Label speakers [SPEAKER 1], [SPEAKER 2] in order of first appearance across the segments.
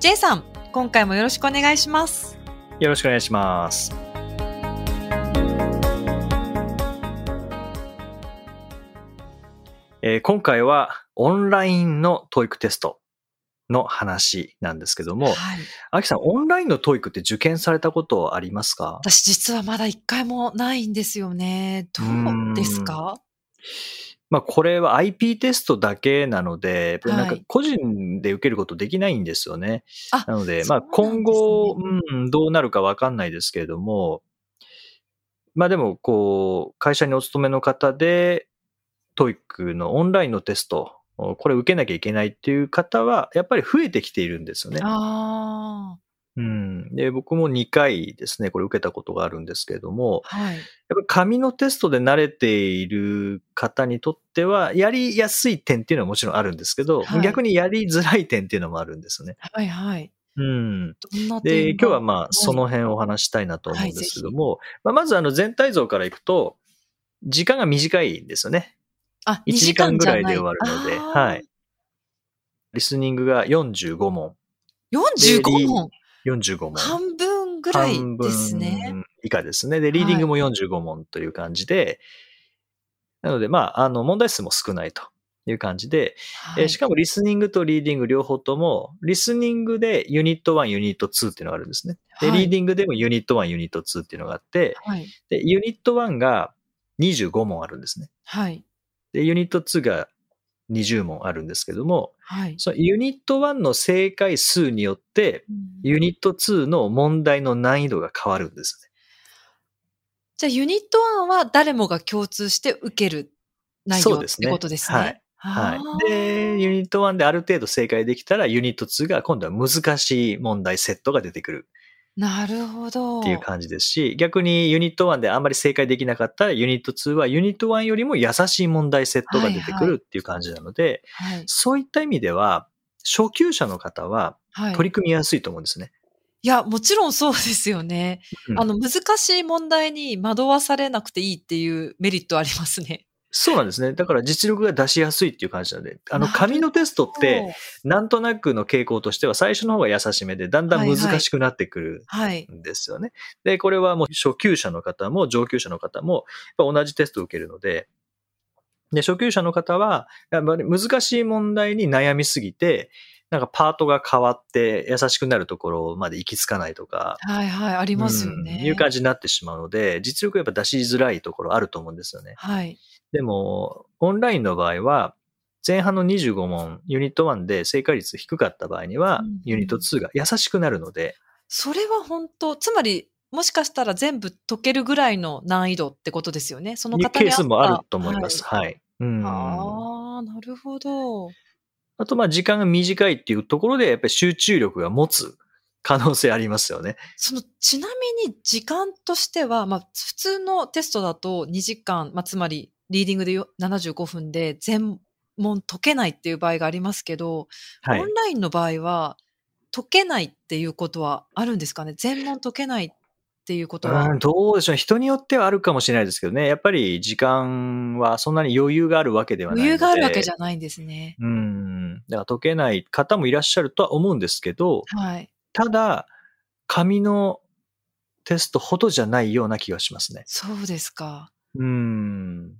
[SPEAKER 1] J さん、今回もよろしくお願いします。
[SPEAKER 2] よろしくお願いしますえー今回はオンラインの TOEIC テストの話なんですけども、
[SPEAKER 1] はい。
[SPEAKER 2] アキさん、オンラインの TOEIC って受験されたことありますか？
[SPEAKER 1] 私実はまだ一回もないんですよね。どうですか？
[SPEAKER 2] まあ、これは IP テストだけなので、なんか
[SPEAKER 1] はい
[SPEAKER 2] 個人で受けることできないんですよね。
[SPEAKER 1] あ
[SPEAKER 2] なので、まあ、
[SPEAKER 1] そうなんですね
[SPEAKER 2] 今後、うん、どうなるかわかんないですけれども、まあでも、こう、会社にお勤めの方で、TOEIC のオンラインのテスト、これ受けなきゃいけないっていう方は、やっぱり増えてきているんですよね。
[SPEAKER 1] あ
[SPEAKER 2] うん。で、僕も2回ですね、これ受けたことがあるんですけれども、
[SPEAKER 1] あ、はい。
[SPEAKER 2] やっぱり紙のテストで慣れている方にとっては、やりやすい点っていうのはもちろんあるんですけど、
[SPEAKER 1] はい
[SPEAKER 2] 逆にやりづらい点っていうのもあるんですよね。
[SPEAKER 1] はいはい。
[SPEAKER 2] うん。で、今日はまあ、その辺をお話したいなと思うんですけども、まあ、まずあの全体像からいくと、時間が短いんですよね。
[SPEAKER 1] あ、
[SPEAKER 2] 1
[SPEAKER 1] 2
[SPEAKER 2] 時間ぐらいで終わるので、はい。リスニングが45問。
[SPEAKER 1] 45問
[SPEAKER 2] 45問。
[SPEAKER 1] 半分ぐらいですね。
[SPEAKER 2] 以下ですね。で、リーディングも45問という感じで、なので、まあ、あの、問題数も少ないという感じで、
[SPEAKER 1] はい
[SPEAKER 2] えーしかもリスニングとリーディング両方とも、リスニングでユニット1、ユニット2っていうのがあるんですね。で、
[SPEAKER 1] はい
[SPEAKER 2] リーディングでもユニット1、ユニット2っていうのがあって、
[SPEAKER 1] はい。
[SPEAKER 2] で、ユニット1が25問あるんですね。
[SPEAKER 1] はい。
[SPEAKER 2] で、ユニット2が20問あるんですけども、
[SPEAKER 1] はい。
[SPEAKER 2] そのユニット1の正解数によって、ユニット2の問題の難易度が変わるんですね。
[SPEAKER 1] じゃあ、ユニット1は誰もが共通して受ける内容って
[SPEAKER 2] そうですね
[SPEAKER 1] ことですね。
[SPEAKER 2] はいは
[SPEAKER 1] あ
[SPEAKER 2] い。
[SPEAKER 1] ー
[SPEAKER 2] で、ユニット1である程度正解できたら、ユニット2が今度は難しい問題セットが出てくる
[SPEAKER 1] なるほど。
[SPEAKER 2] っていう感じですし、逆にユニット1であんまり正解できなかったら、ユニット2はユニット1よりも優しい問題セットが出てくるっていう感じなので、
[SPEAKER 1] はい。
[SPEAKER 2] そういった意味では、初級者の方は
[SPEAKER 1] はい。
[SPEAKER 2] 取り組みやすいと思うんですね。
[SPEAKER 1] いや、もちろんそうですよね。
[SPEAKER 2] うん
[SPEAKER 1] あの、難しい問題に惑わされなくていいっていうメリットありますね。
[SPEAKER 2] そうなんですね。だから実力が出しやすいっていう感じなので、あの紙のテストって、なんとなくの傾向としては最初の方が優しめで、だんだん難しくなってくる
[SPEAKER 1] はい。
[SPEAKER 2] んですよね。で、これはもう初級者の方も上級者の方も同じテストを受けるので、で、初級者の方は、やっぱり難しい問題に悩みすぎて、なんかパートが変わって優しくなるところまで行き着かないとか、
[SPEAKER 1] はいはい、ありますよね。
[SPEAKER 2] うんいう感じになってしまうので、実力やっぱ出しづらいところあると思うんですよね。
[SPEAKER 1] はい。
[SPEAKER 2] でも、オンラインの場合は、前半の25問、ユニット1で正解率低かった場合には、
[SPEAKER 1] うん
[SPEAKER 2] ユニット2が優しくなるので、
[SPEAKER 1] それは本当、つまり、もしかしたら全部解けるぐらいの難易度ってことですよね。その方に
[SPEAKER 2] ケースもあると思います。
[SPEAKER 1] はい
[SPEAKER 2] はい。うん、あ
[SPEAKER 1] ああ、なるほど。
[SPEAKER 2] と、まあ、時間が短いっていうところで、やっぱり集中力が持つ可能性ありますよね。
[SPEAKER 1] その、ちなみに時間としては、まあ、普通のテストだと2時間、まあ、つまり、リーディングでよ75分で全問解けないっていう場合がありますけど、
[SPEAKER 2] はい
[SPEAKER 1] オン。ラインの場合は、解けないっていうことはあるんですかね？全問解けないっていうことは。
[SPEAKER 2] うん、どうでしょう。人によってはあるかもしれないですけどね。やっぱり時間はそんなに余裕があるわけではないので。
[SPEAKER 1] 余裕があるわけじゃないんですね。
[SPEAKER 2] うん。だから解けない方もいらっしゃるとは思うんですけど、
[SPEAKER 1] はい。
[SPEAKER 2] ただ、紙のテストほどじゃないような気がしますね。
[SPEAKER 1] そうですか。
[SPEAKER 2] うん。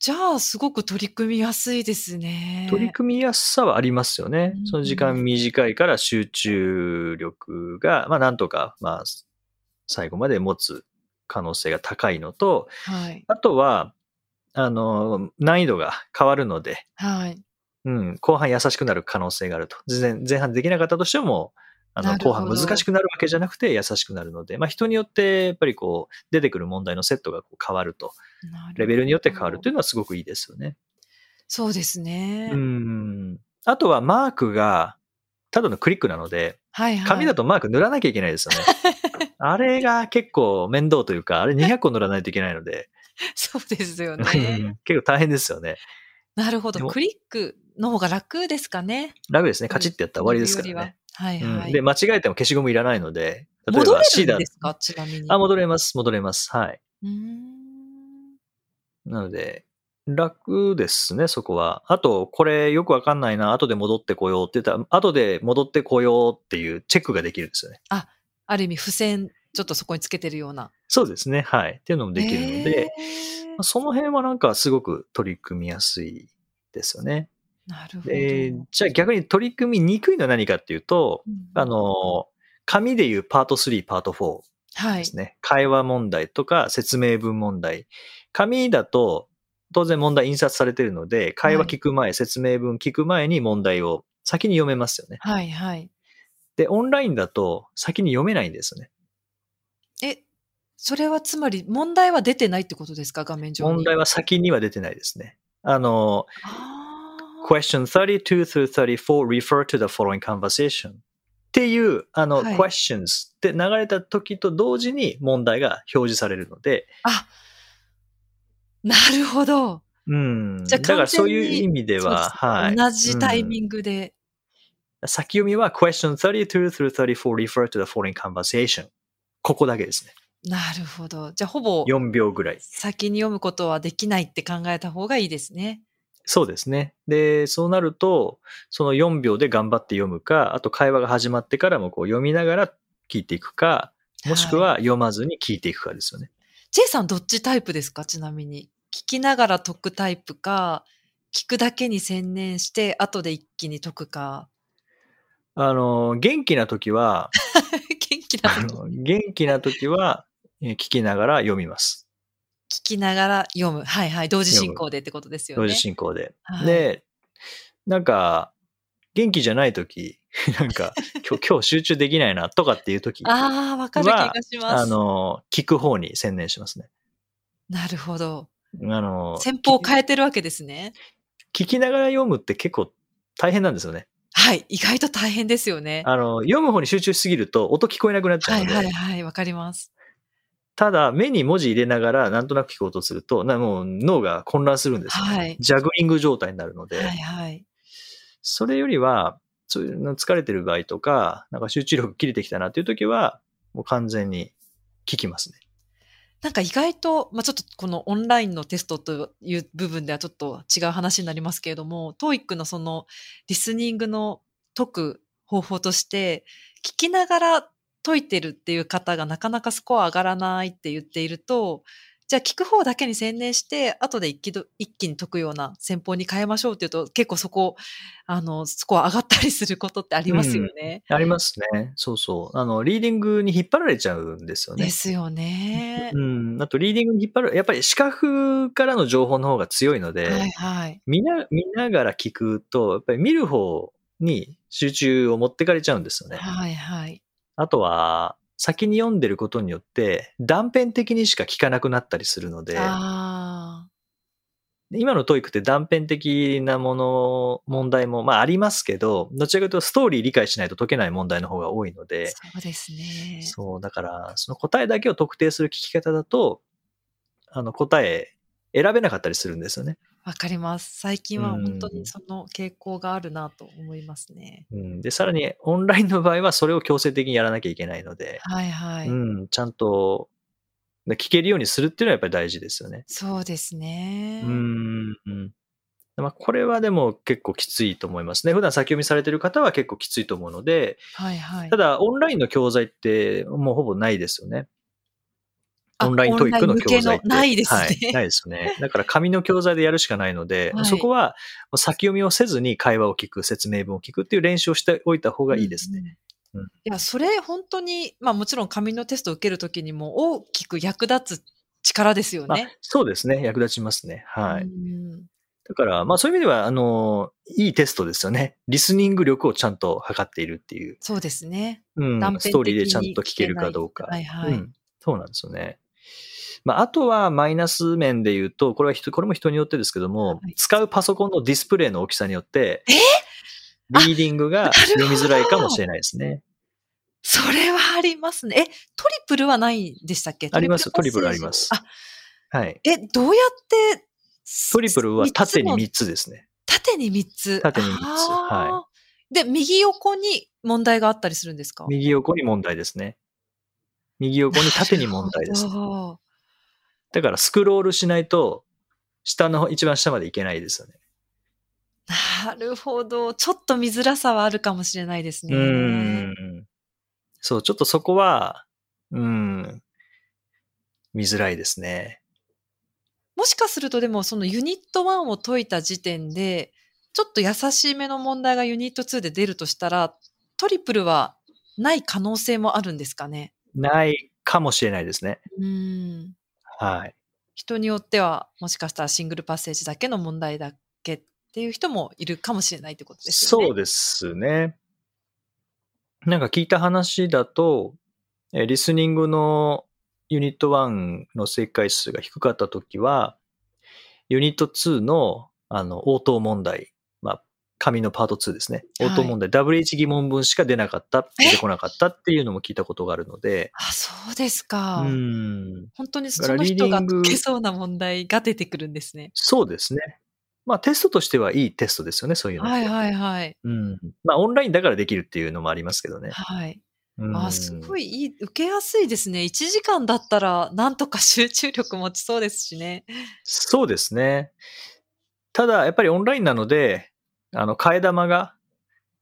[SPEAKER 1] じゃあ、すごく取り組みやすいですね。
[SPEAKER 2] 取り組みやすさはありますよね
[SPEAKER 1] うん。
[SPEAKER 2] その時間短いから集中力が、まあなんとか、まあ、最後まで持つ可能性が高いのと、
[SPEAKER 1] はい。
[SPEAKER 2] あとは、あの、難易度が変わるので、
[SPEAKER 1] はい。
[SPEAKER 2] うん、後半優しくなる可能性があると。全然前半できなかったとしても、あの、後半難しくなるわけじゃなくて優しくなるので、まあ人によってやっぱりこう、出てくる問題のセットがこう変わると、レベルによって変わるというのはすごくいいですよね。
[SPEAKER 1] そうですね。
[SPEAKER 2] うん。あとはマークが、ただのクリックなので、
[SPEAKER 1] はいはい。
[SPEAKER 2] 紙だとマーク塗らなきゃいけないですよね。あれが結構面倒というか、あれ200個塗らないといけないので、
[SPEAKER 1] そうですよ
[SPEAKER 2] う
[SPEAKER 1] ね。
[SPEAKER 2] ん結構大変ですよね。
[SPEAKER 1] なるほど。クリックの方が楽ですかね。
[SPEAKER 2] 楽ですね。カチッてやったら終わりですからね。
[SPEAKER 1] はいはい。
[SPEAKER 2] うんで、間違えても消しゴムいらないので、例え
[SPEAKER 1] 戻
[SPEAKER 2] ば C だ
[SPEAKER 1] れるんですか？ちなみに。
[SPEAKER 2] あ、戻れます、戻れます。はい。なので、楽ですね、そこは。あと、これよくわかんないな、後で戻ってこようって言ったら、後で戻ってこようっていうチェックができるんですよね。
[SPEAKER 1] ある意味、付箋、ちょっとそこにつけてるような。
[SPEAKER 2] そうですね、はい。っていうのもできるので、その辺はなんかすごく取り組みやすいですよね。
[SPEAKER 1] なるほど。
[SPEAKER 2] で、じゃあ逆に取り組みにくいのは何かっていうと、
[SPEAKER 1] うん
[SPEAKER 2] あ、の、紙でいうパート3、パート4
[SPEAKER 1] はい
[SPEAKER 2] で。すね。会話問題とか説明文問題。紙だと当然問題印刷されてるので、会話聞く前、説明文聞く前に問題を先に読めますよね。
[SPEAKER 1] はいはい。
[SPEAKER 2] で、オンラインだと先に読めないんですよね。
[SPEAKER 1] え、それはつまり問題は出てないってことですか？画面上に。
[SPEAKER 2] 問題は先には出てないですね。あの、
[SPEAKER 1] あー
[SPEAKER 2] question 32 through 34 refer to the following conversation っていう、あの、
[SPEAKER 1] はい
[SPEAKER 2] questions って流れた時と同時に問題が表示されるので、
[SPEAKER 1] あ、なるほど。
[SPEAKER 2] うん。
[SPEAKER 1] じゃあ
[SPEAKER 2] だからそういう意味では、はい。
[SPEAKER 1] 同じタイミングで。
[SPEAKER 2] 先読みは question 32 through 34 refer to the following conversation. ここだけですね。
[SPEAKER 1] なるほど。じゃあ、ほぼ
[SPEAKER 2] 4秒ぐらい。
[SPEAKER 1] 先に読むことはできないって考えた方がいいですね。
[SPEAKER 2] そうですね。で、そうなると、その4秒で頑張って読むか、あと会話が始まってからもこう読みながら聞いていくか、もしくは読まずに聞いていくかですよね。
[SPEAKER 1] J さんどっちタイプですか？ちなみに。聞きながら解くタイプか、聞くだけに専念して、後で一気に解くか。
[SPEAKER 2] あの、元気な時は、
[SPEAKER 1] 元気な
[SPEAKER 2] あ
[SPEAKER 1] 時
[SPEAKER 2] の元気な時は、えー聞きながら読みます。
[SPEAKER 1] 聞きながら読む。はいはい。同時進行でってことですよね。
[SPEAKER 2] 同時進行で。
[SPEAKER 1] はい
[SPEAKER 2] で、なんか、元気じゃない時、なんか、今日、今日集中できないなとかっていう時、
[SPEAKER 1] ああ、わかる気がします。
[SPEAKER 2] あの、聞く方に専念しますね。
[SPEAKER 1] なるほど。
[SPEAKER 2] あの、
[SPEAKER 1] 戦法を変えてるわけですね。
[SPEAKER 2] 聞きながら読むって結構大変なんですよね。
[SPEAKER 1] はい。意外と大変ですよね。
[SPEAKER 2] あの、読む方に集中しすぎると音聞こえなくなっちゃう
[SPEAKER 1] はい
[SPEAKER 2] ので、
[SPEAKER 1] はいはい。わかります。
[SPEAKER 2] ただ目に文字入れながらなんとなく聞こうとすると、なもう脳が混乱するんですよね、
[SPEAKER 1] はい
[SPEAKER 2] ジャグリング状態になるので、
[SPEAKER 1] はいはい。
[SPEAKER 2] それよりは、そういうの疲れてる場合とか、なんか集中力切れてきたなっていう時は、もう完全に聞きますね。
[SPEAKER 1] なんか意外と、まあ、ちょっとこのオンラインのテストという部分ではちょっと違う話になりますけれども、TOEIC のそのリスニングの解く方法として、聞きながら解いてるっていう方がなかなかスコア上がらないって言っていると、じゃあ聞く方だけに専念して、後で一気ど一気に解くような戦法に変えましょうっていうと、結構そこ、あの、スコア上がったりすることってありますよね。
[SPEAKER 2] ありますね。そうそう。あの、リーディングに引っ張られちゃうんですよね
[SPEAKER 1] で。すよね。
[SPEAKER 2] うん。あと、リーディングに引っ張る、やっぱり視覚からの情報の方が強いので、
[SPEAKER 1] はいはい。
[SPEAKER 2] 見な、見ながら聞くと、やっぱり見る方に集中を持ってかれちゃうんですよね。
[SPEAKER 1] はいはい。
[SPEAKER 2] あとは、先に読んでることによって、断片的にしか聞かなくなったりするので。今の TOEIC って断片的なもの、問題も、まあありますけど、どちらかというとストーリー理解しないと解けない問題の方が多いので、
[SPEAKER 1] そうですね。
[SPEAKER 2] そう、だから、その答えだけを特定する聞き方だと、あの答え選べなかったりするんですよね。
[SPEAKER 1] わかります。最近は
[SPEAKER 2] うん
[SPEAKER 1] 本当にその傾向があるなと思いますね。
[SPEAKER 2] うん、で、さらにオンラインの場合はそれを強制的にやらなきゃいけないので、
[SPEAKER 1] はいはい。
[SPEAKER 2] うん、ちゃんと聞けるようにするっていうのはやっぱり大事ですよね。
[SPEAKER 1] そうですね。
[SPEAKER 2] うん。うんまあ、これはでも結構きついと思いますね。普段先読みされてる方は結構きついと思うので、
[SPEAKER 1] はいはい
[SPEAKER 2] た。だオンラインの教材ってもうほぼないですよね。
[SPEAKER 1] あ
[SPEAKER 2] オンライントイックの教材
[SPEAKER 1] ないですね
[SPEAKER 2] はい。ないですよね。だから紙の教材でやるしかないので、
[SPEAKER 1] はい
[SPEAKER 2] そこは先読みをせずに会話を聞く、説明文を聞くっていう練習をしておいた方がいいですね。
[SPEAKER 1] うんいや、それ本当に、まあもちろん紙のテストを受けるときにも大きく役立つ力ですよ
[SPEAKER 2] まあ
[SPEAKER 1] ね。
[SPEAKER 2] そうですね。役立ちますね。はい。
[SPEAKER 1] うん
[SPEAKER 2] だから、まあそういう意味では、あの、いいテストですよね。リスニング力をちゃんと測っているっていう。
[SPEAKER 1] そうですね。
[SPEAKER 2] うんストーリーでちゃんと聞けるかどうか。
[SPEAKER 1] はいはい
[SPEAKER 2] うんそうなんですよね。まあ、あとはマイナス面で言うと、これは人、これも人によってですけども、
[SPEAKER 1] はい。
[SPEAKER 2] 使うパソコンのディスプレイの大きさによって、
[SPEAKER 1] え？
[SPEAKER 2] リーディングが読みづらいかもしれないですね。
[SPEAKER 1] それはありますね。え、トリプルはないんでしたっけ？
[SPEAKER 2] あります。トリプルあります。
[SPEAKER 1] あ、
[SPEAKER 2] はい。
[SPEAKER 1] え、どうやって、
[SPEAKER 2] トリプルは縦に
[SPEAKER 1] 三つも
[SPEAKER 2] ？3つですね。
[SPEAKER 1] 縦に3つ。
[SPEAKER 2] 縦に三つ。
[SPEAKER 1] あー。で、右横に問題があったりするんですか？
[SPEAKER 2] 右横に問題ですね。右横に縦に問題です、
[SPEAKER 1] なるほど
[SPEAKER 2] だからスクロールしないと、下の一番下までいけないですよね。
[SPEAKER 1] なるほど。ちょっと見づらさはあるかもしれないですね。
[SPEAKER 2] うーん。そう、ちょっとそこは、うん、見づらいですね。
[SPEAKER 1] もしかするとでもそのユニット1を解いた時点で、ちょっと優しめの問題がユニット2で出るとしたら、トリプルはない可能性もあるんですかね？
[SPEAKER 2] ないかもしれないですね。
[SPEAKER 1] うん。
[SPEAKER 2] はい。
[SPEAKER 1] 人によっては、もしかしたらシングルパッセージだけの問題だけっていう人もいるかもしれないってことですよね。
[SPEAKER 2] そうですね。なんか聞いた話だと、えリスニングのユニット1の正解数が低かったときは、ユニット2のあの応答問題、まあ、紙のパート2ですね。
[SPEAKER 1] はい
[SPEAKER 2] 応答問題、WH 疑問文しか出なかった、出てこなかったっていうのも聞いたことがあるので、
[SPEAKER 1] あ、そうですか。
[SPEAKER 2] うん、
[SPEAKER 1] 本当にその人が解けそうな問題が出てくるんですね。
[SPEAKER 2] そうですね。まあテストとしてはいいテストですよね、そういうのって。
[SPEAKER 1] はいはいはい。
[SPEAKER 2] うん。まあオンラインだからできるっていうのもありますけどね。
[SPEAKER 1] はい。
[SPEAKER 2] うん
[SPEAKER 1] あ、すごいいい、受けやすいですね。1時間だったら、なんとか集中力持ちそうですしね。
[SPEAKER 2] そうですね。ただ、やっぱりオンラインなので、あの、替え玉が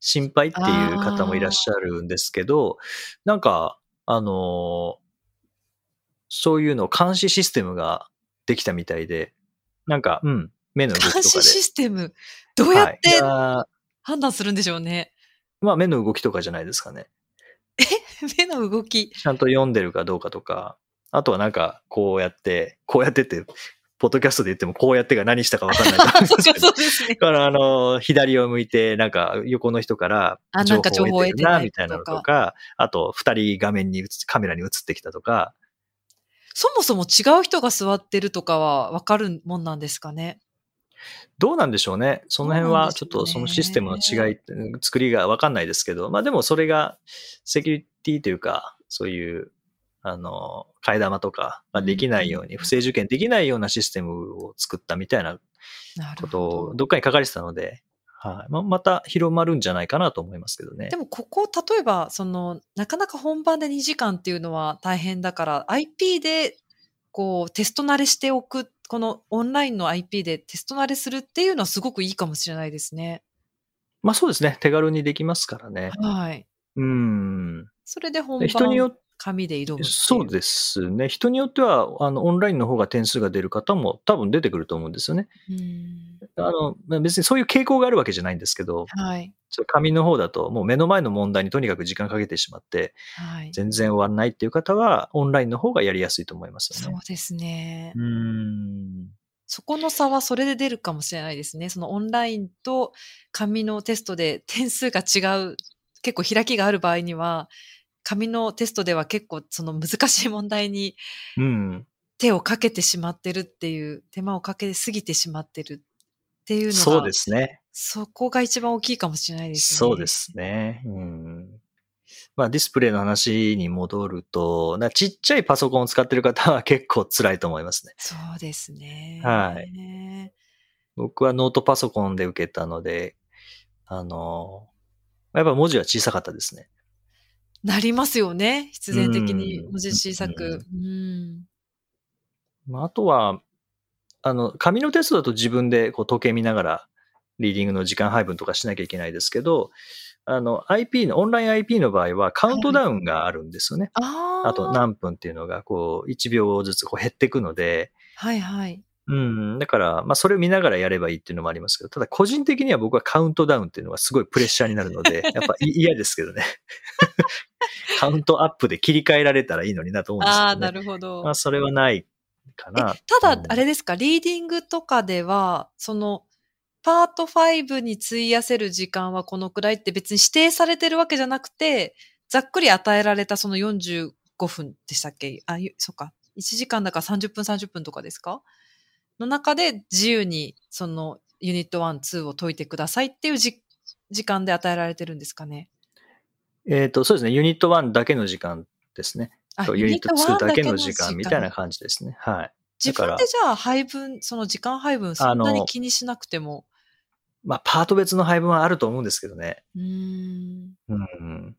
[SPEAKER 2] 心配っていう方もいらっしゃるんですけど、なんか、あのそういうのを監視システムができたみたいで、なんか、うん、目の動きとかで。
[SPEAKER 1] 監視システム、どうやって
[SPEAKER 2] や
[SPEAKER 1] 判断するんでしょうね。
[SPEAKER 2] まあ、目の動きとかじゃないですかね。
[SPEAKER 1] 目の動き。
[SPEAKER 2] ちゃんと読んでるかどうかとか、あとはなんか、こうやって、こうやってって、ポッドキャストで言っても、こうやってが何したかわかんないと思 うんですけど
[SPEAKER 1] そうですね。
[SPEAKER 2] だから、あの、左を向いて、なんか、横の人から
[SPEAKER 1] あ、なんか情報を得てない
[SPEAKER 2] な、みたいなのとか、あと、二人画面に映つ、カメラに映ってきたとか、
[SPEAKER 1] そもそも違う人が座ってるとかは分かるもんなんですかね？
[SPEAKER 2] どうなんでしょうね。その辺は、ちょっとそのシステムの違い、作りがわかんないですけど、まあでもそれが、セキュリティというか、そういう、あの、替え玉とかができないように、
[SPEAKER 1] うん
[SPEAKER 2] 不正受験できないようなシステムを作ったみたいなことを、
[SPEAKER 1] ど。
[SPEAKER 2] どっかに書かれてたので、はい。まあ、また広まるんじゃないかなと思いますけどね
[SPEAKER 1] で。もここ、例えば、その、なかなか本番で2時間っていうのは大変だから、IP で、こう、テスト慣れしておく、このオンラインの IP でテスト慣れするっていうのはすごくいいかもしれないですね。
[SPEAKER 2] まあそうですね。手軽にできますからね。
[SPEAKER 1] はい。
[SPEAKER 2] うん。
[SPEAKER 1] それで本
[SPEAKER 2] で人によ
[SPEAKER 1] 紙で挑む。
[SPEAKER 2] そうですね。人によっては、あの、オンラインの方が点数が出る方も多分出てくると思うんですよね。
[SPEAKER 1] うん。
[SPEAKER 2] あの、まあ別にそういう傾向があるわけじゃないんですけど、
[SPEAKER 1] はい。
[SPEAKER 2] ちょ紙の方だともう目の前の問題にとにかく時間かけてしまって、
[SPEAKER 1] はい。
[SPEAKER 2] 全然終わらないっていう方は、オンラインの方がやりやすいと思いますよね。
[SPEAKER 1] そうですね。
[SPEAKER 2] うん。
[SPEAKER 1] そこの差はそれで出るかもしれないですね。そのオンラインと紙のテストで点数が違う、結構開きがある場合には、紙のテストでは結構その難しい問題に
[SPEAKER 2] うん。
[SPEAKER 1] 手をかけてしまってるっていう、手間をかけすぎてしまってるっていうのが、
[SPEAKER 2] そうですね。
[SPEAKER 1] そこが一番大きいかもしれないですね。
[SPEAKER 2] そうですね。うん。まあディスプレイの話に戻ると、なちっちゃいパソコンを使ってる方は結構辛いと思いますね。
[SPEAKER 1] そうですね。
[SPEAKER 2] はい僕はノートパソコンで受けたので、あの、やっぱ文字は小さかったですね。
[SPEAKER 1] なりますよね。必然的に
[SPEAKER 2] うん
[SPEAKER 1] 文字小さく。うん。
[SPEAKER 2] まあ、あとは、あの、紙のテストだと自分でこう時計見ながらリーディングの時間配分とかしなきゃいけないですけど、あの、IP の、オンライン IP の場合はカウントダウンがあるんですよね。
[SPEAKER 1] ああ。
[SPEAKER 2] あと何分っていうのがこう1秒ずつこう減っていくので、
[SPEAKER 1] はいはい。
[SPEAKER 2] うん、だから、まあそれを見ながらやればいいっていうのもありますけど、ただ個人的には僕はカウントダウンっていうのがすごいプレッシャーになるので、やっぱい嫌ですけどね。カウントアップで切り替えられたらいいのになと思うんですけど、ね。
[SPEAKER 1] ああ、なるほど。
[SPEAKER 2] まあそれはないかな。
[SPEAKER 1] えただ、
[SPEAKER 2] うん
[SPEAKER 1] あれですか、リーディングとかでは、その、パート5に費やせる時間はこのくらいって別に指定されてるわけじゃなくて、ざっくり与えられたその45分でしたっけ？あ、ゆそっか。1時間だから30分30分とかですか？の中で自由にそのユニット1、2を解いてくださいっていうじ時間で与えられてるんですかね？
[SPEAKER 2] えっ、と、そうですね。ユニット1だけの時間ですね。ユニット2だけの時間みたいな
[SPEAKER 1] 時
[SPEAKER 2] 感じですね。はい。
[SPEAKER 1] 自分でじゃあ配分、その時間配分、そんなに気にしなくても。
[SPEAKER 2] まあ、パート別の配分はあると思うんですけどね。
[SPEAKER 1] うーん。
[SPEAKER 2] うん。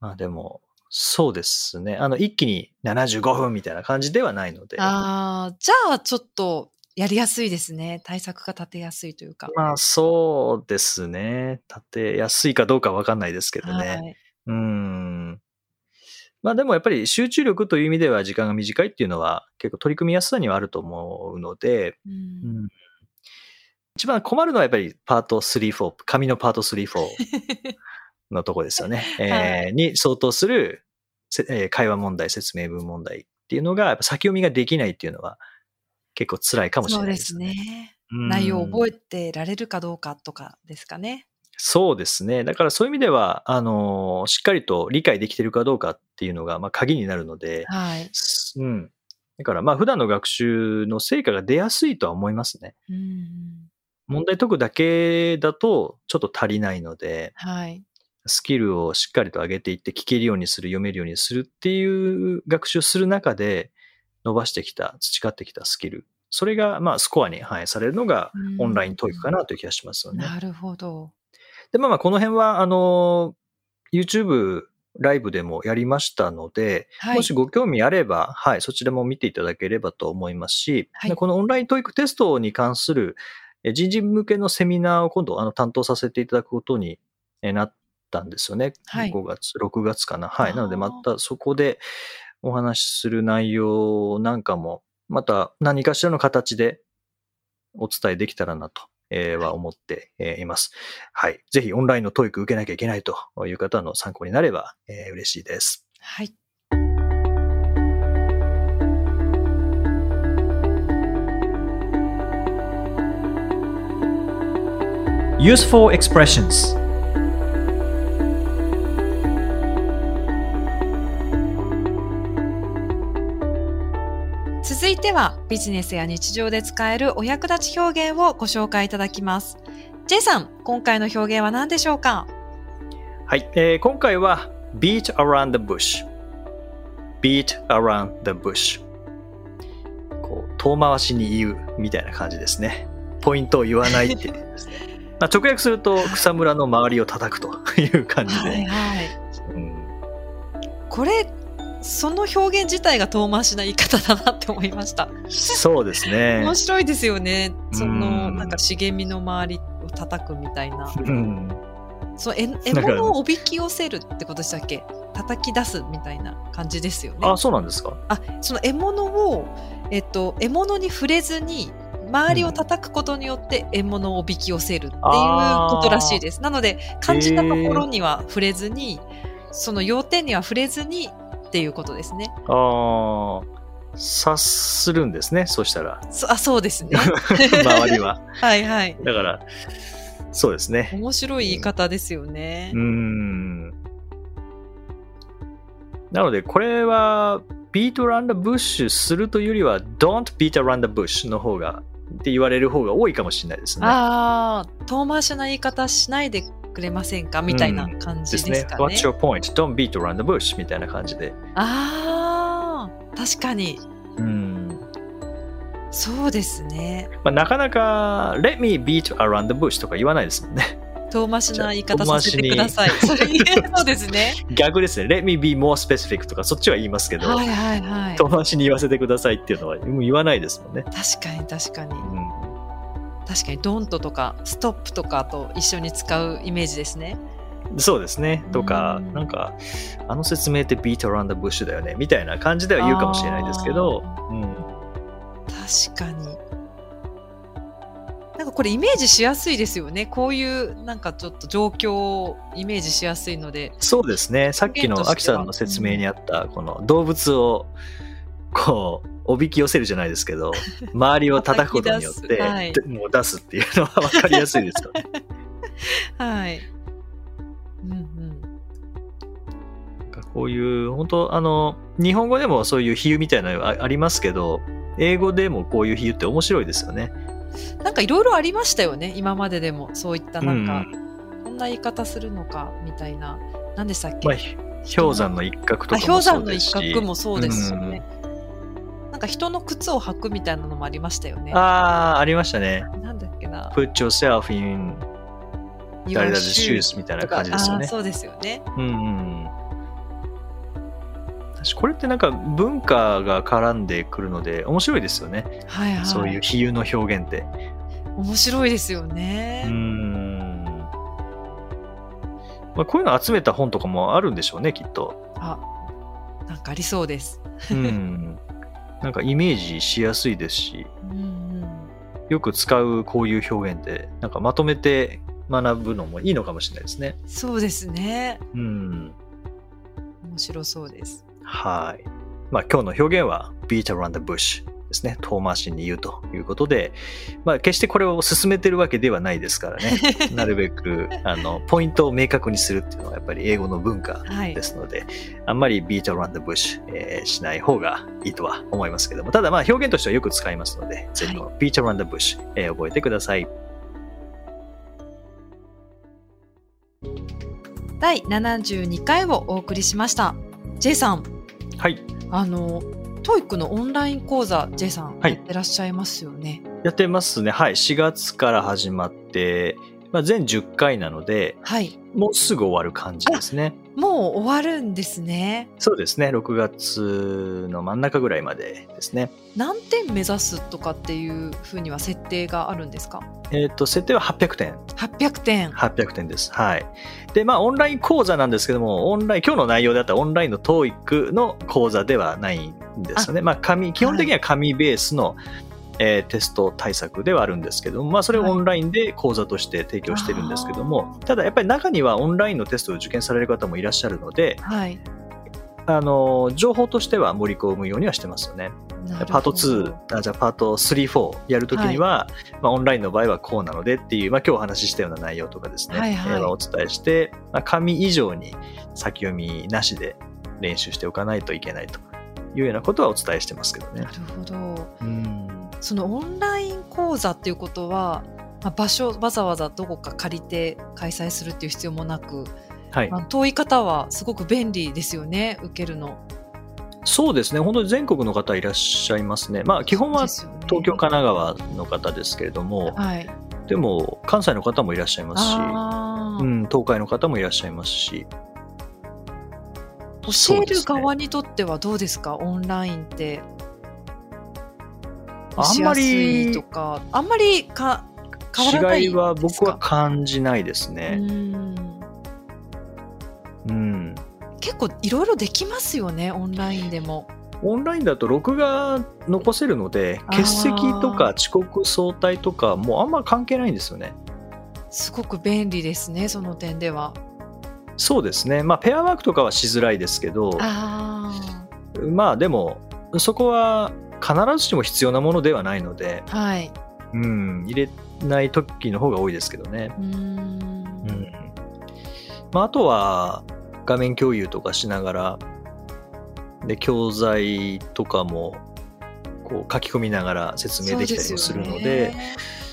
[SPEAKER 2] まあでも、そうですね。あの、一気に75分みたいな感じではないので。
[SPEAKER 1] ああ、じゃあちょっとやりやすいですね。対策が立てやすいというか。
[SPEAKER 2] まあ、そうですね。立てやすいかどうかわかんないですけどね。
[SPEAKER 1] はい。
[SPEAKER 2] うん。まあでもやっぱり集中力という意味では時間が短いっていうのは結構取り組みやすさにはあると思うので、
[SPEAKER 1] う。
[SPEAKER 2] うんん、一番困るのはやっぱりパート3、4、紙のパート3、4のとこですよね。えーに相当する、せえー会話問題、説明文問題っていうのが先読みができないっていうのは結構辛いかもしれないですすね。
[SPEAKER 1] ね。
[SPEAKER 2] うん
[SPEAKER 1] 内容を覚えてられるかどうかとかですかね。
[SPEAKER 2] そうですね。だからそういう意味では、あのーしっかりと理解できてるかどうかっていうのが、まあ、鍵になるので、
[SPEAKER 1] はい。
[SPEAKER 2] うん。だから、まあ、普段の学習の成果が出やすいとは思いますね。
[SPEAKER 1] うん。
[SPEAKER 2] 問題解くだけだと、ちょっと足りないので、
[SPEAKER 1] はい。
[SPEAKER 2] スキルをしっかりと上げていって、聞けるようにする、読めるようにするっていう学習をする中で、伸ばしてきた、培ってきたスキル。それが、まあ、スコアに反映されるのが、オンライン教育かなという気がしますよね。
[SPEAKER 1] なるほど。
[SPEAKER 2] で、まあまあ、この辺は、あの、YouTube ライブでもやりましたので、
[SPEAKER 1] はい。
[SPEAKER 2] もしご興味あれば、はい、そちらも見ていただければと思いますし、
[SPEAKER 1] はい
[SPEAKER 2] でこのオンライン教育テストに関するえ人事向けのセミナーを今度あの担当させていただくことにえなったんですよね。
[SPEAKER 1] はい
[SPEAKER 2] 5月、6月かな。はい。なのでまたそこでお話しする内容なんかも、また何かしらの形でお伝えできたらなと。えーは思ってえーいます。はい。ぜひオンラインの教育受けなきゃいけないという方の参考になれば、えー嬉しいです。
[SPEAKER 1] はい。
[SPEAKER 3] Useful expressions
[SPEAKER 1] てはビジネスや日常で使えるお役立ち表現をご紹介いただきます。J さん、今回の表現は何でしょうか？
[SPEAKER 2] はい、えー今回は beat around the bush beat around the bush こう遠回しに言うみたいな感じですね。ポイントを言わないっていう。ですねまあ直訳すると草むらの周りを叩くという感じで、
[SPEAKER 1] はいはい。
[SPEAKER 2] うん。
[SPEAKER 1] これ、その表現自体が遠回しな言い方だなって思いました。
[SPEAKER 2] そうですね
[SPEAKER 1] 面白いですよね。その、
[SPEAKER 2] うん
[SPEAKER 1] なんか茂みの周りを叩くみたいな。
[SPEAKER 2] うん
[SPEAKER 1] そう、え 獲物をおびき寄せるってことでしたっけ？叩き出すみたいな感じですよね。
[SPEAKER 2] あそうなんですか
[SPEAKER 1] あその獲物を、えっと、獲物に触れずに周りを叩くことによって獲物をおびき寄せるっていうことらしいです。なので感じたところには触れずにその要点には触れずにっていうことですね。
[SPEAKER 2] ああ察するんですねそしたら
[SPEAKER 1] そあそうですね。
[SPEAKER 2] 周りは
[SPEAKER 1] はいはい。
[SPEAKER 2] だからそうですね
[SPEAKER 1] 面白い言い方ですよね
[SPEAKER 2] うー。ん。なので、これは、beat around the bush するというよりは、don't beat around the bush の方が、って言われる方が多いかもしれないですね。
[SPEAKER 1] ああ遠回しな言い方しないでくれませんか？みたいな感じですかね。
[SPEAKER 2] What's your point? Don't beat around the bush みたいな感じで。
[SPEAKER 1] ああ確かに
[SPEAKER 2] うん。
[SPEAKER 1] そうですね。
[SPEAKER 2] まあ、なかなか、let me beat around the bush とか言わないですもんね。
[SPEAKER 1] 遠回しな言い方させてください。それ そうですね。
[SPEAKER 2] 逆ですね。let me be more specific とかそっちは言いますけど、
[SPEAKER 1] はいはいはい。
[SPEAKER 2] 遠回しに言わせてくださいっていうのは言わないですもんね。
[SPEAKER 1] 確かに確かに。
[SPEAKER 2] うん
[SPEAKER 1] 確かにドントとかストップとかと一緒に使うイメージですね。
[SPEAKER 2] そうですね。とか
[SPEAKER 1] う、ん
[SPEAKER 2] なんか、あの説明って beat around the bush だよね、みたいな感じでは言うかもしれないですけど、うん、
[SPEAKER 1] 確かに。なんかこれイメージしやすいですよね。こういうなんかちょっと状況をイメージしやすいので。
[SPEAKER 2] そうですね。さっきのアキさんの説明にあった、この動物を、こう、おびき寄せるじゃないですけど、周りを叩くことによって、
[SPEAKER 1] はい
[SPEAKER 2] でもう出すっていうのは分かりやすいですよね。
[SPEAKER 1] はい。うんうん。
[SPEAKER 2] こういう、本当あの、日本語でもそういう比喩みたいなのがありますけど、英語でもこういう比喩って面白いですよね。
[SPEAKER 1] なんかいろいろありましたよね。今まででもそういったなんか、
[SPEAKER 2] うん
[SPEAKER 1] こんな言い方するのかみたいな。何でしたっけ、
[SPEAKER 2] まあ、氷山の一角と
[SPEAKER 1] あ
[SPEAKER 2] かも
[SPEAKER 1] 氷山の一
[SPEAKER 2] そうですし。
[SPEAKER 1] 角もそうですよね。なんか人の靴を履くみたいなのもありましたよね。
[SPEAKER 2] ああ、ありましたね。
[SPEAKER 1] なんだっけな。
[SPEAKER 2] put yourself in 誰だ
[SPEAKER 1] Your
[SPEAKER 2] ぜ shoes みたいな感じですよね。
[SPEAKER 1] そうですよね。
[SPEAKER 2] うんうん。私これってなんか文化が絡んでくるので面白いですよね。
[SPEAKER 1] はいはい。
[SPEAKER 2] そういう比喩の表現って。
[SPEAKER 1] 面白いですよね。
[SPEAKER 2] うーん。まあ、こういうの集めた本とかもあるんでしょうね、きっと。
[SPEAKER 1] あ、なんかありそうです。
[SPEAKER 2] うん。なんかイメージしやすいですし、
[SPEAKER 1] うんうん。
[SPEAKER 2] よく使うこういう表現って、なんかまとめて学ぶのもいいのかもしれないですね。
[SPEAKER 1] そうですね。
[SPEAKER 2] うん。
[SPEAKER 1] 面白そうです。
[SPEAKER 2] はい。まあ今日の表現は beat around the bush ですね。遠回しに言うということで、まあ決してこれを進めてるわけではないですからね。なるべく、あの、ポイントを明確にするっていうのはやっぱり英語の文化
[SPEAKER 1] はい
[SPEAKER 2] で。すので、あんまり beat around the bush、えーしない方がいいとは思いますけども、ただまあ表現としてはよく使いますので、ぜひこの beat around the bush、えー覚えてください。
[SPEAKER 1] 第72回をお送りしました。J さん、
[SPEAKER 2] はい。
[SPEAKER 1] あの、 TOEIC のオンライン講座、J さん、
[SPEAKER 2] はい
[SPEAKER 1] やってらっしゃいますよね。
[SPEAKER 2] やってますね。はい。4月から始まって、まあ、全10回なので、
[SPEAKER 1] はい。
[SPEAKER 2] もうすぐ終わる感じですね。
[SPEAKER 1] もう終わるんですね。
[SPEAKER 2] そうですね。6月の真ん中ぐらいまでですね。
[SPEAKER 1] 何点目指すとかっていうふうには設定があるんですか？
[SPEAKER 2] えっ、と、設定は800点。
[SPEAKER 1] 800点。
[SPEAKER 2] 800点です。はい。で、まあ、オンライン講座なんですけども、オンライン、今日の内容であったオンラインの TOEIC の講座ではないんですよね。まあ、紙、基本的には紙ベースの、えーテスト対策ではあるんですけども、まあ、それをオンラインで講座として提供してるんですけども、ただやっぱり中にはオンラインのテストを受験される方もいらっしゃるので、
[SPEAKER 1] はい。
[SPEAKER 2] あの、情報としては盛り込むようにはしてますよね。パート2、あじゃあパート3、4やるときには、まあ、オンラインの場合はこうなのでっていう、まあ、今日お話ししたような内容とかですね、
[SPEAKER 1] はいはい
[SPEAKER 2] お伝えして、まあ、紙以上に先読みなしで練習しておかないといけないというようなことはお伝えしてますけどね
[SPEAKER 1] な。るほど。
[SPEAKER 2] うん
[SPEAKER 1] そのオンライン講座っていうことは、まあ、場所わざわざどこか借りて開催するっていう必要もなく、
[SPEAKER 2] はい
[SPEAKER 1] まあ、遠い方はすごく便利ですよね受けるの。
[SPEAKER 2] そうですね、本当に全国の方いらっしゃいますね。まあ、基本は東京、神奈川の方ですけれども、
[SPEAKER 1] はい。
[SPEAKER 2] でも関西の方もいらっしゃいますし、うん、東海の方もいらっしゃいますし、
[SPEAKER 1] 教える側にとってはどうですか？オンラインって。
[SPEAKER 2] あんまり
[SPEAKER 1] とか、あんまりか変わらない
[SPEAKER 2] 違いは僕は感じないです
[SPEAKER 1] う
[SPEAKER 2] ね。
[SPEAKER 1] ん
[SPEAKER 2] うん。
[SPEAKER 1] 結構いろいろできますよねオンラインでも。
[SPEAKER 2] オンラインだと録画残せるので、欠席とか遅刻早退とかもうあんま関係ないんですよね。
[SPEAKER 1] すごく便利ですねその点では。
[SPEAKER 2] そうですね。まあ、ペアワークとかはしづらいですけど、
[SPEAKER 1] あ
[SPEAKER 2] まあでも、そこは必ずしも必要なものではないので、
[SPEAKER 1] あはい。
[SPEAKER 2] うん、入れない時の方が多いですけどね。
[SPEAKER 1] うーん
[SPEAKER 2] うん。まあ、あとは、画面共有とかしながら、で、教材とかも、こう書き込みながら説明できたりもするので、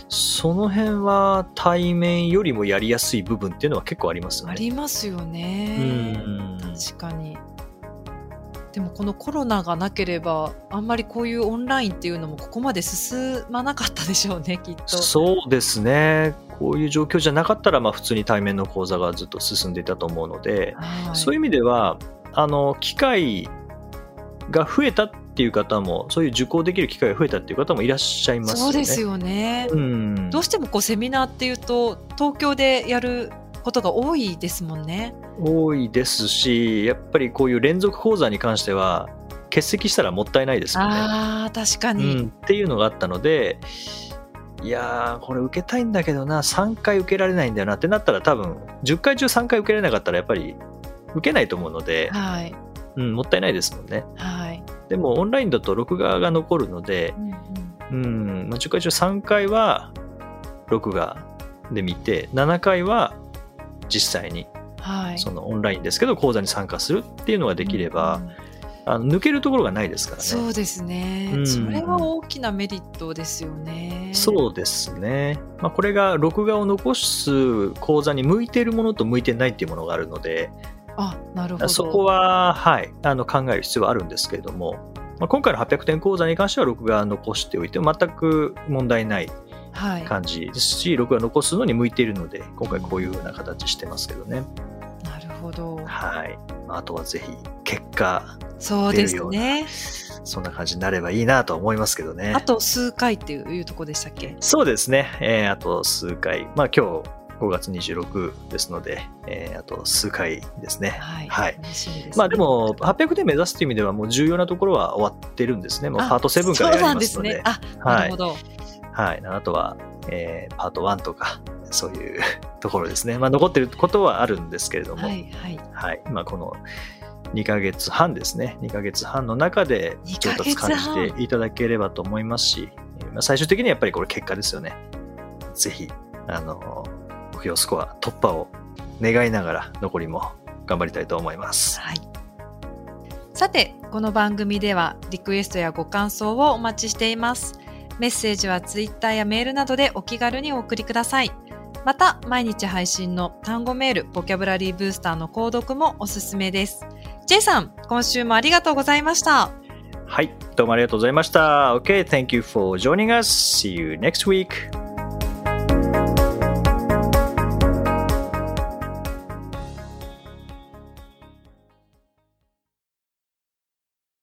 [SPEAKER 2] その辺は対面よりもやりやすい部分っていうのは結構ありますよ
[SPEAKER 1] あ
[SPEAKER 2] ね。
[SPEAKER 1] りますよ
[SPEAKER 2] う
[SPEAKER 1] ね。
[SPEAKER 2] ん。
[SPEAKER 1] 確かに。でもこのコロナがなければあんまりこういうオンラインっていうのもここまで進まなかったでしょうね きっと。
[SPEAKER 2] そうですね。こういう状況じゃなかったら、まあ普通に対面の講座がずっと進んでいたと思うので、
[SPEAKER 1] はい
[SPEAKER 2] そういう意味では、あの、機会が増えたっていう方も、そういう受講できる機会が増えたっていう方もいらっしゃいますよね。
[SPEAKER 1] そうですよね。
[SPEAKER 2] うん。
[SPEAKER 1] どうしてもこうセミナーっていうと東京でやることが多いですもんね。
[SPEAKER 2] 多いですし、やっぱりこういう連続講座に関しては、欠席したらもったいないですよね。
[SPEAKER 1] ああ確か
[SPEAKER 2] う
[SPEAKER 1] に。
[SPEAKER 2] ん、っていうのがあったので、いやー、これ受けたいんだけどな、3回受けられないんだよなってなったら多分、10回中3回受けられなかったらやっぱり受けないと思うので、
[SPEAKER 1] はい
[SPEAKER 2] うん、もったいないですもんね。
[SPEAKER 1] はい。
[SPEAKER 2] でもオンラインだと録画が残るので、
[SPEAKER 1] うんうん
[SPEAKER 2] うん、まあ10回中3回は録画で見て、7回は実際に
[SPEAKER 1] はい。
[SPEAKER 2] そのオンラインですけど講座に参加するっていうのができれば、
[SPEAKER 1] うんうん
[SPEAKER 2] あの抜けるところがないですからね。
[SPEAKER 1] そうですね、
[SPEAKER 2] うん
[SPEAKER 1] それは大きなメリットですよね。
[SPEAKER 2] そうですね。まあ、これが録画を残す講座に向いているものと向いてないっていうものがあるので、
[SPEAKER 1] あ、なるほど。
[SPEAKER 2] そこは、はい、あの考える必要はあるんですけれども、まあ、今回の800点講座に関しては録画残しておいても全く問題ない。感じですし、録画残すのに向いているので、今回こういうふうな形してますけどね。
[SPEAKER 1] なるほど。
[SPEAKER 2] はい。まああとはぜひ、結果、
[SPEAKER 1] そうですね。
[SPEAKER 2] そんな感じになればいいなとは思いますけどね。
[SPEAKER 1] あと数回っていうとこでしたっけ？
[SPEAKER 2] そうですね。えーあと数回。まあ今日5月26ですので、えーあと数回ですね。
[SPEAKER 1] はい。
[SPEAKER 2] はい。まあでも、800点目指すという意味ではもう重要なところは終わってるんですね。もうパート7からやりますので。
[SPEAKER 1] そうなんですね。あ、なるほど。
[SPEAKER 2] はい。あとは、えーパート1とか、そういう ところですね。まあ残ってることはあるんですけれども、
[SPEAKER 1] は
[SPEAKER 2] はい。
[SPEAKER 1] い、はい。
[SPEAKER 2] まあこの2ヶ月半ですね。2ヶ月半の中で
[SPEAKER 1] 2
[SPEAKER 2] 上達感じていただければと思いますし、えーまあ、最終的にはやっぱりこれ結果ですよね。ぜひ、あの、目標スコア突破を願いながら残りも頑張りたいと思います。
[SPEAKER 1] はい。さて、この番組ではリクエストやご感想をお待ちしています。メッセージはツイッターやメールなどでお気軽にお送りください。また、毎日配信の単語メール、ボキャブラリーブースターの購読もおすすめです。J さん、今週もありがとうございました。
[SPEAKER 2] はい。どうもありがとうございました。OK, thank you for joining us. See you next week.